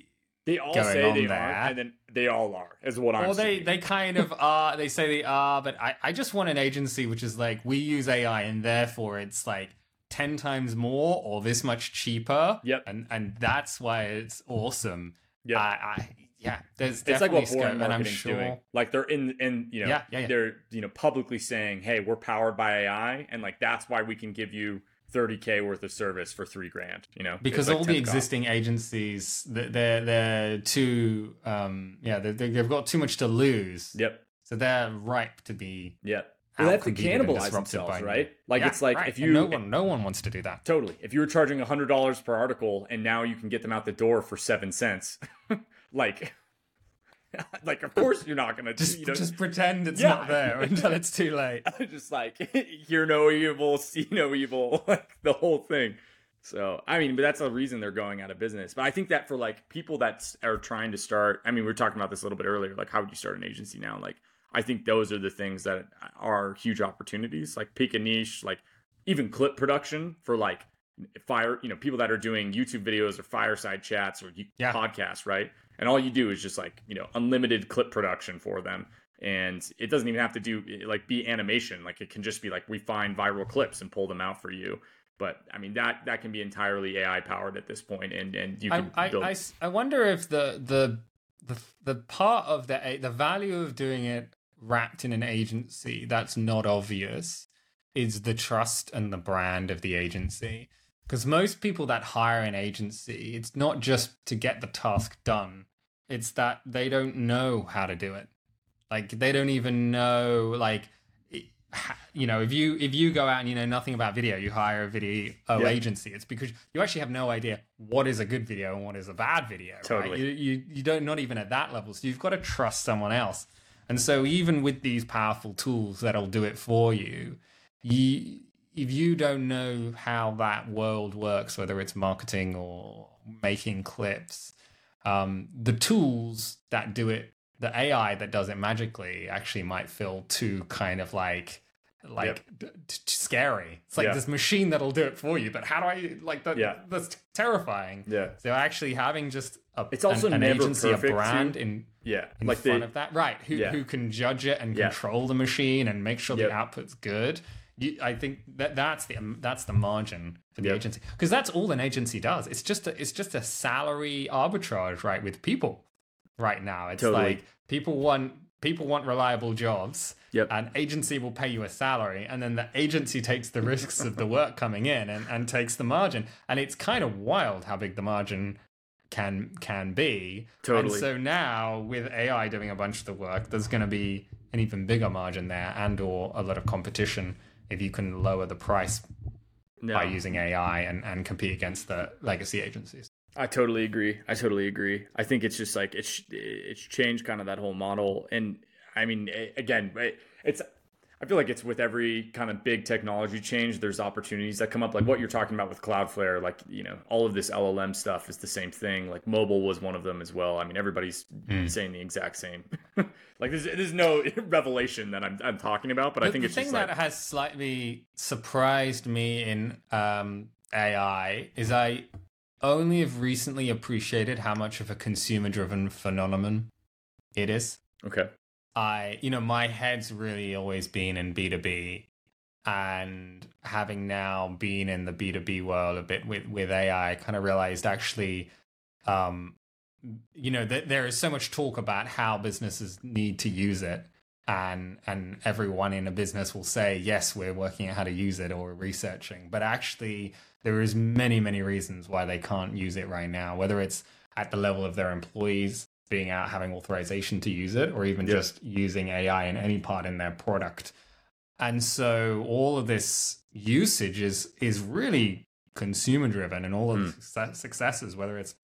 They all say they there. are, and then they all are, is what I'm Well, they saying. they kind of are. They say they are, but I I just want an agency which is like we use AI and therefore it's like ten times more or this much cheaper. Yep. and and that's why it's awesome. Yep. I, I yeah. There's it's like definitely what scope, and I'm sure. doing. Like they're in, in you know, Yeah, yeah, yeah. they're you know publicly saying, "Hey, we're powered by AI," and like that's why we can give you 30k worth of service for three grand. You know, because like all the 10 existing agencies, they're they're too um yeah they've got too much to lose. Yep. So they're ripe to be. Yep. Well, they have to cannibalize themselves, by right? Like Yeah, it's like right. if And you no one no one wants to do that. Totally. If you were charging hundred dollars per article and now you can get them out the door for seven cents, <laughs> like, <laughs> like of course you're not gonna Just you know, just pretend it's Yeah. not there <laughs> until it's too late. just like hear no evil, see no evil, like the whole thing. So I mean, but that's the reason they're going out of business. But I think that for like people that are trying to start, I mean, we were talking about this a little bit earlier. Like, how would you start an agency now? Like, I think those are the things that are huge opportunities. Like, pick a niche, like even clip production for like fire, you know, people that are doing YouTube videos or fireside chats or yeah. podcasts, right? And all you do is just like, you know, unlimited clip production for them. And it doesn't even have to do eh, like be animation. Like it can just be like we find viral clips and pull them out for you. But I mean that that can be entirely AI powered at this point, and and you can I, build. I, I, I wonder if the the the the part of the the value of doing it wrapped in an agency that's not obvious is the trust and the brand of the agency. Because most people that hire an agency, it's not just to get the task done, it's that they don't know how to do it. Like they don't even know like you know if you if you go out and you know nothing about video you hire a video yeah. agency it's because you actually have no idea what is a good video and what is a bad video totally. right you, you you don't not even at that level so you've got to trust someone else and so even with these powerful tools that'll do it for you you if you don't know how that world works, whether it's marketing or making clips, um, the tools that do it, the AI that does it magically, actually might feel too kind of like like yep. d- scary. It's like yeah. this machine that'll do it for you, but how do I like that? Yeah. That's terrifying. Yeah. So actually having just a, it's also an, an agency, a brand too. in yeah, in like front the, of that, right? Who yeah. who can judge it and control the machine and make sure yep. the output's good you, I think that that's the um, that's the margin for the yep. agency because that's all an agency does. It's just a, it's just a salary arbitrage, right? With people right now, it's totally. like people want people want reliable jobs. Yep. An agency will pay you a salary, and then the agency takes the risks of the work coming in and, and takes the margin. And it's kind of wild how big the margin can can be. Totally. And so now with AI doing a bunch of the work, there's going to be an even bigger margin there, and or a lot of competition if you can lower the price no. by using AI and, and compete against the legacy agencies. I totally agree. I totally agree. I think it's just like it's it's changed kind of that whole model, and I mean, again, it's I feel like it's with every kind of big technology change, there's opportunities that come up. Like what you're talking about with Cloudflare, like, you know, all of this LLM stuff is the same thing. Like mobile was one of them as well. I mean, everybody's mm. saying the exact same. <laughs> like there's, there's no <laughs> revelation that I'm, I'm talking about, but the, I think it's just the thing that like... has slightly surprised me in um, AI is I only have recently appreciated how much of a consumer driven phenomenon it is. Okay. I, you know, my head's really always been in B2B and having now been in the B2B world a bit with, with AI, I kind of realized actually, um, you know, that there is so much talk about how businesses need to use it. And, and everyone in a business will say, yes, we're working out how to use it or researching. But actually, there is many, many reasons why they can't use it right now, whether it's at the level of their employees, being out having authorization to use it or even just using AI in any part in their product. And so all of this usage is is really consumer driven and all of mm. the successes, whether it's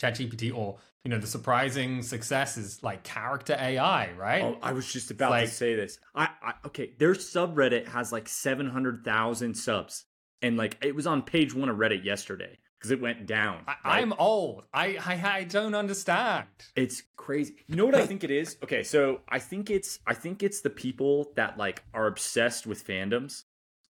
ChatGPT or you know the surprising success is like character AI, right? Oh, I was just about like, to say this. I, I okay, their subreddit has like seven hundred thousand subs, and like it was on page one of Reddit yesterday because it went down. I, am old. I, I I don't understand. It's crazy. You know what I think it is? Okay, so I think it's I think it's the people that like are obsessed with fandoms,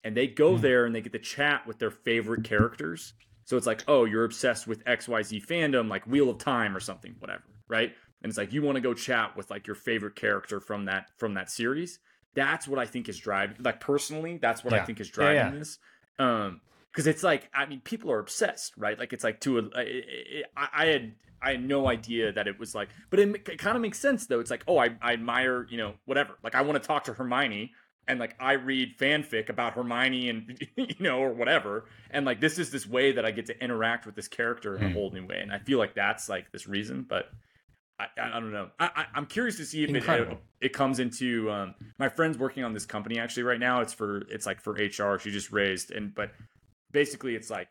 and they go mm. there and they get to chat with their favorite characters. So it's like, oh, you're obsessed with X Y Z fandom, like Wheel of Time or something, whatever, right? And it's like you want to go chat with like your favorite character from that from that series. That's what I think is driving. Like personally, that's what yeah. I think is driving yeah, yeah. this. Um, because it's like I mean people are obsessed, right? Like it's like to a, it, it, I, I had I had no idea that it was like, but it, it kind of makes sense though. It's like oh I, I admire you know whatever. Like I want to talk to Hermione and like I read fanfic about Hermione and <laughs> you know or whatever, and like this is this way that I get to interact with this character in a hmm. whole new way, and I feel like that's like this reason, but. I, I, don't know. I, am curious to see if it, it, it, comes into um, my friend's working on this company actually right now. It's for it's like for HR. She just raised and but basically it's like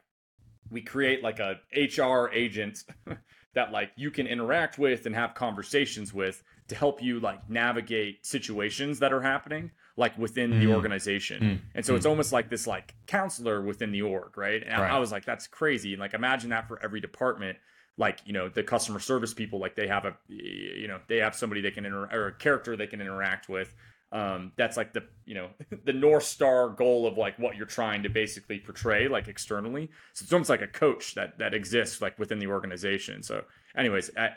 we create like a HR agent <laughs> that like you can interact with and have conversations with to help you like navigate situations that are happening like within mm. the organization. Mm. And so mm. it's almost like this like counselor within the org, right? And right. I was like that's crazy. And like imagine that for every department like you know the customer service people like they have a you know they have somebody they can inter- or a character they can interact with um, that's like the you know <laughs> the north star goal of like what you're trying to basically portray like externally. So it's almost like a coach that that exists like within the organization. So anyways i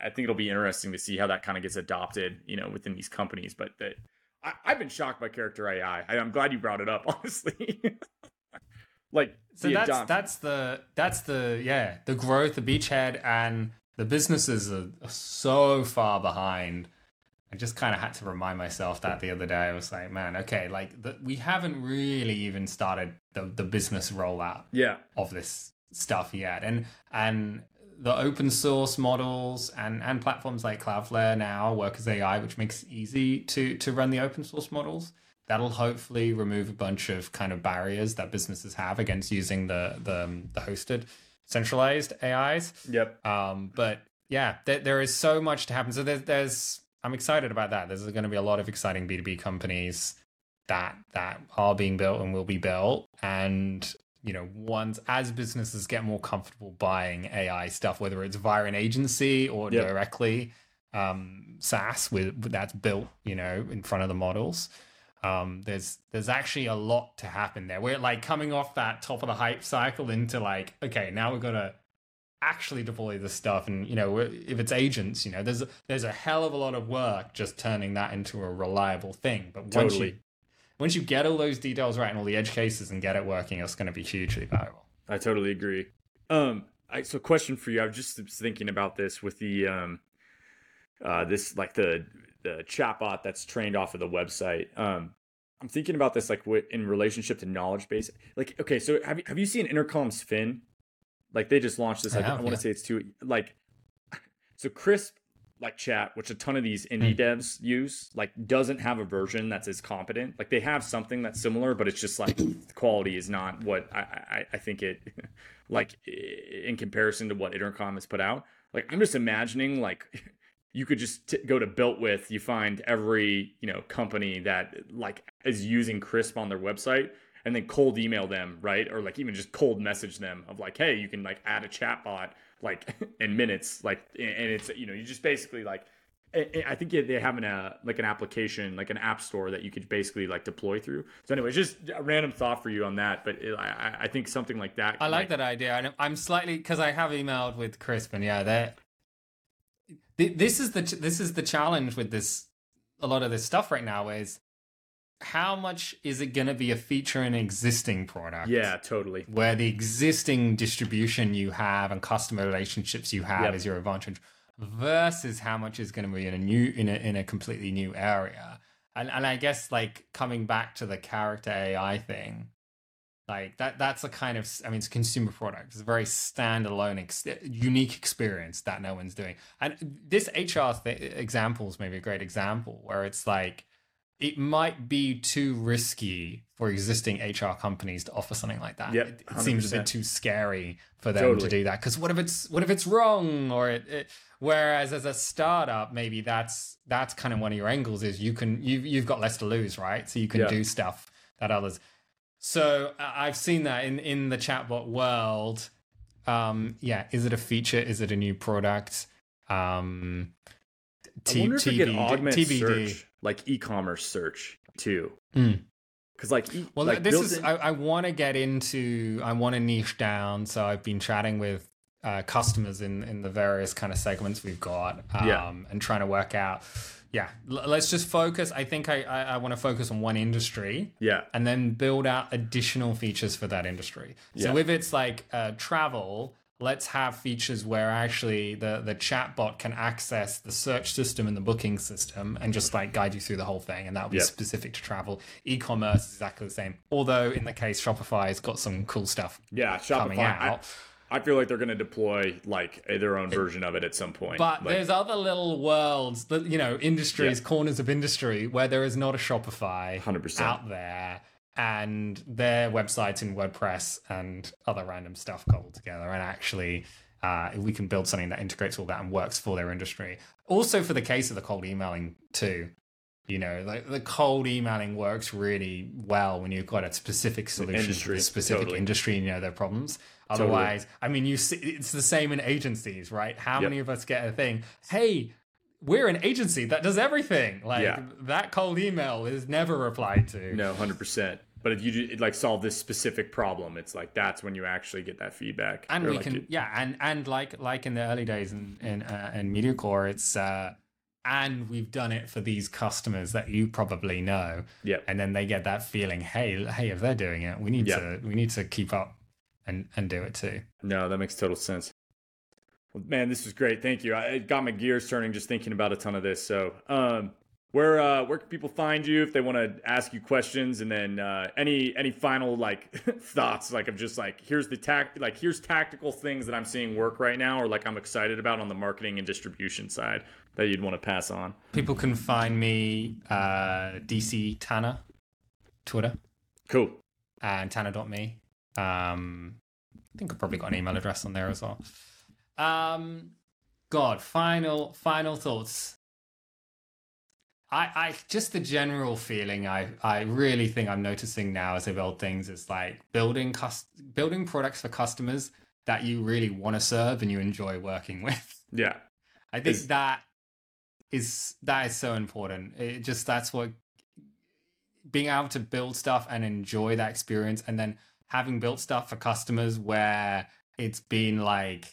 i think it'll be interesting to see how that kind of gets adopted you know within these companies but that I, have been shocked by character ai I, i'm glad you brought it up <laughs> honestly. Like so that's adoption. that's the that's the yeah the growth the beachhead and the businesses are so far behind I just kind of had to remind myself that the other day. I was like, man, okay, like the, we haven't really even started the, the business rollout yeah. of this stuff yet. And and the open source models and, and platforms like Cloudflare now Workers AI, which makes it easy to to run the open source models. That'll hopefully remove a bunch of kind of barriers that businesses have against using the the, the hosted centralized AIs. Yep. Um, but yeah, there, there is so much to happen. So there's there's I'm excited about that. There's going to be a lot of exciting B2B companies that that are being built and will be built and you know once as businesses get more comfortable buying ai stuff whether it's via an agency or yep. directly um saas with that's built you know in front of the models um there's there's actually a lot to happen there we're like coming off that top of the hype cycle into like okay now we're gonna actually deploy this stuff and you know if it's agents you know there's a, there's a hell of a lot of work just turning that into a reliable thing. But totally. once you once you get all those details right and all the edge cases and get it working it's going to be hugely valuable. I totally agree. Um I, so question for you i was just thinking about this with the um uh this like the the chatbot that's trained off of the website. Um i'm thinking about this like what in relationship to knowledge base like okay so have you, have you seen intercom's fin like they just launched this. I, I, I want to yeah. say it's too like <laughs> so crisp like chat, which a ton of these indie mm. devs use, like doesn't have a version that's as competent. Like they have something that's similar, but it's just like the quality is not what I, I, I think it <laughs> like in comparison to what Intercom has put out. Like I'm just imagining like <laughs> you could just t- go to BuiltWith you find every you know company that like is using crisp on their website and then cold email them, right? Or like even just cold message them of like, hey, you can like add a chat bot like <laughs> in minutes, like, and it's you know you just basically like. I think they have an uh, like an application, like an app store that you could basically like deploy through. So, anyway, just a random thought for you on that. But it, I, I think something like that. I like that idea. I'm slightly because I have emailed with Crisp, and yeah, that this is the this is the challenge with this. A lot of this stuff right now is how much is it going to be a feature in existing product? Yeah, totally. Where the existing distribution you have and customer relationships you have yep. is your advantage versus how much is going to be in a new in a in a completely new area. And and I guess like coming back to the character AI thing, like that that's a kind of I mean it's a consumer product. It's a very standalone ex- unique experience that no one's doing. And this HR th- example is maybe a great example where it's like it might be too risky for existing HR companies to offer something like that. Yep, it, it seems a bit too scary for them totally. to do that because what if it's what if it's wrong or it, it, whereas as a startup maybe that's that's kind of one of your angles is you can you you've got less to lose right? So you can do stuff that others. So I've seen that in in the chatbot world. Um yeah is it a feature? Is it a new product? Um T- I wonder if TBD, it augment TBD. search like e-commerce search too. Mm. Cause like, e- well, like this is in- I, I want to get into. I want to niche down. So I've been chatting with uh, customers in in the various kind of segments we've got, um, yeah. and trying to work out. Yeah, L- let's just focus. I think I I, I want to focus on one industry. Yeah, and then build out additional features for that industry. So yeah. if it's like uh, travel, let's have features where actually the the chatbot can access the search system and the booking system and just like guide you through the whole thing and that'll be yep. specific to travel e-commerce is exactly the same although in the case shopify has got some cool stuff yeah shopify coming out I, I feel like they're going to deploy like their own version of it at some point. But like, there's other little worlds, that you know, industries, yeah. corners of industry where there is not a Shopify 100%. out there and their websites in WordPress and other random stuff cobbled together. And actually, uh, we can build something that integrates all that and works for their industry. Also, for the case of the cold emailing, too. You know, like the cold emailing works really well when you've got a specific solution industry, for a specific totally. industry and you know their problems. Otherwise, totally. I mean, you see, it's the same in agencies, right? How yep. many of us get a thing? Hey, we're an agency that does everything. Like Yeah. that cold email is never replied to. No, hundred percent. But if you do, like solve this specific problem, it's like that's when you actually get that feedback. and Or, we like, can it- yeah and and like like in the early days in in, uh, in MediaCore it's uh and we've done it for these customers that you probably know yeah, and then they get that feeling hey hey if they're doing it we need Yeah. to we need to keep up and and do it too no, that makes total sense. Well, man, this was great. Thank you. I, it got my gears turning just thinking about a ton of this. So, um, where uh, where can people find you if they want to ask you questions? And then uh, any any final like <laughs> thoughts, like of just like here's the tact like here's tactical things that I'm seeing work right now, or like I'm excited about on the marketing and distribution side that you'd want to pass on. people can find me uh dc tanner twitter Cool. and tanner.me um i think i've probably got an email address on there as well um god final final thoughts I, I just the general feeling I, I really think I'm noticing now as I build things is like building cus- building products for customers that you really want to serve and you enjoy working <laughs> with. Yeah. I think Is- that is that is so important. It just that's what being able to build stuff and enjoy that experience, and then having built stuff for customers where it's been like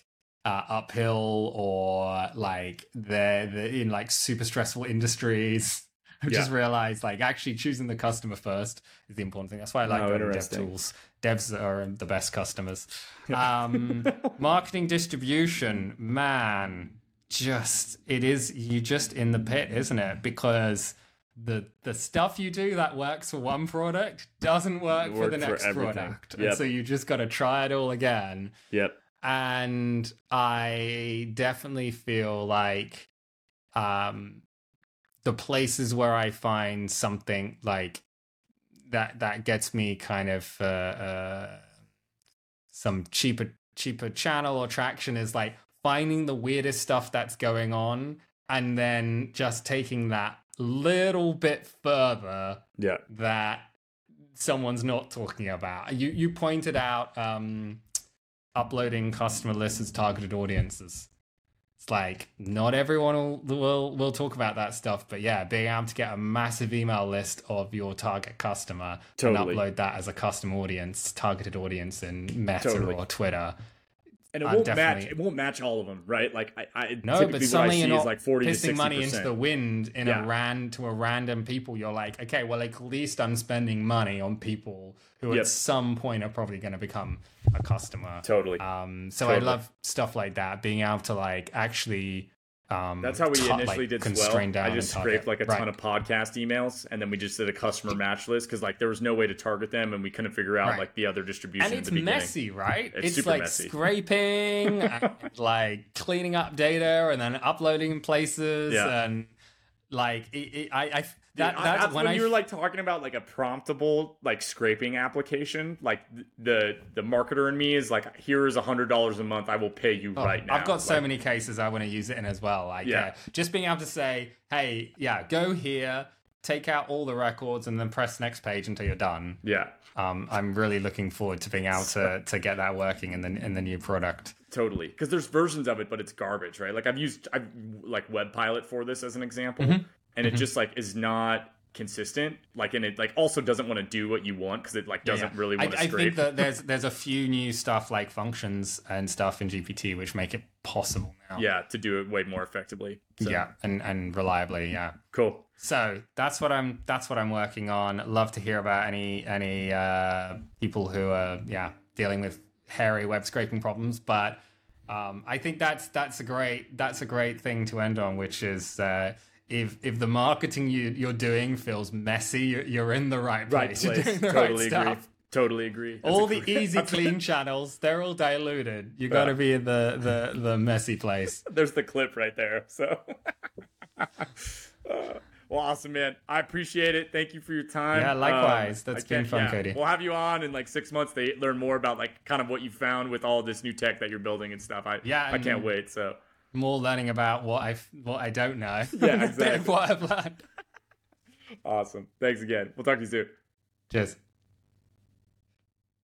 uh, uphill or like they're, they're in like super stressful industries. <laughs> I've just realized like actually choosing the customer first is the important thing. That's why I like Oh, interesting. DevTools. Devs are the best customers. <laughs> Um, <laughs> marketing distribution, man, just it is you just in the pit, isn't it? Because the the stuff you do that works for one product doesn't work for the next everything. product. Yep. And so you just got to try it all again. Yep. And I definitely feel like um the places where I find something like that that gets me kind of uh, uh some cheaper cheaper channel or traction is like finding the weirdest stuff that's going on and then just taking that little bit further Yeah. that someone's not talking about. You you pointed out um, uploading customer lists as targeted audiences. It's like not everyone will, will will talk about that stuff, but yeah, being able to get a massive email list of your target customer Totally. and upload that as a custom audience, targeted audience in Meta Totally. or Twitter. And it won't match. It won't match all of them, right? Like I, I No, but suddenly you're not like forty to pissing money into the wind in Yeah. a ran to a random people. You're like, okay, well, at least I'm spending money on people who Yep. at some point are probably going to become a customer. Totally. Um, so Totally. I love stuff like that, being able to like actually. Um, That's how we ta- initially like, did Swell. I just target. scraped like a Right. ton of podcast emails, and then we just did a customer match list because like there was no way to target them, and we couldn't figure out Right. like the other distribution. and it's messy, right? It's It's, super like messy. scraping <laughs> like cleaning up data and then uploading in places Yeah. and like it, it, I, I that that's, that's when, when, you were like talking about like a promptable like scraping application. Like the the marketer in me is like, here is a hundred dollars a month. I will pay you Oh, right now. I've got so many cases I want to use it in as well. Like, Yeah. yeah. just being able to say, hey, yeah, go here, take out all the records, and then press next page until you're done. Yeah, Um, I'm really looking forward to being able to to get that working in the in the new product. totally. Because there's versions of it, but it's garbage, right? Like I've used I've like WebPilot for this as an example, Mm-hmm. And it just like is not consistent. Like and it like also doesn't want to do what you want because it like doesn't Yeah. really I, want to I scrape. think that there's <laughs> there's a few new stuff like functions and stuff in GPT which make it possible now. yeah, to do it way more effectively. So, yeah, and and reliably. Yeah. cool. So that's what I'm that's what I'm working on. Love to hear about any any uh, people who are yeah dealing with hairy web scraping problems. But um, I think that's that's a great that's a great thing to end on, which is uh, if if the marketing you you're doing feels messy, you're, you're in the right place. Right You're place. doing the totally right agree. stuff. Totally agree. That's All the easy, <laughs> clean channels, they're all diluted. You got to be in the, the, the messy place. <laughs> There's the clip right there. So, <laughs> Uh, well, awesome, man. I appreciate it. Thank you for your time. Yeah, likewise. Um, That's been fun, yeah, Cody. We'll have you on in like six months to learn more about like kind of what you found with all this new tech that you're building and stuff. I Yeah, I can't wait. So, More learning about what I what I don't know. <laughs> Yeah, <laughs> exactly. what I've learned. awesome. Thanks again. We'll talk to you soon. Cheers.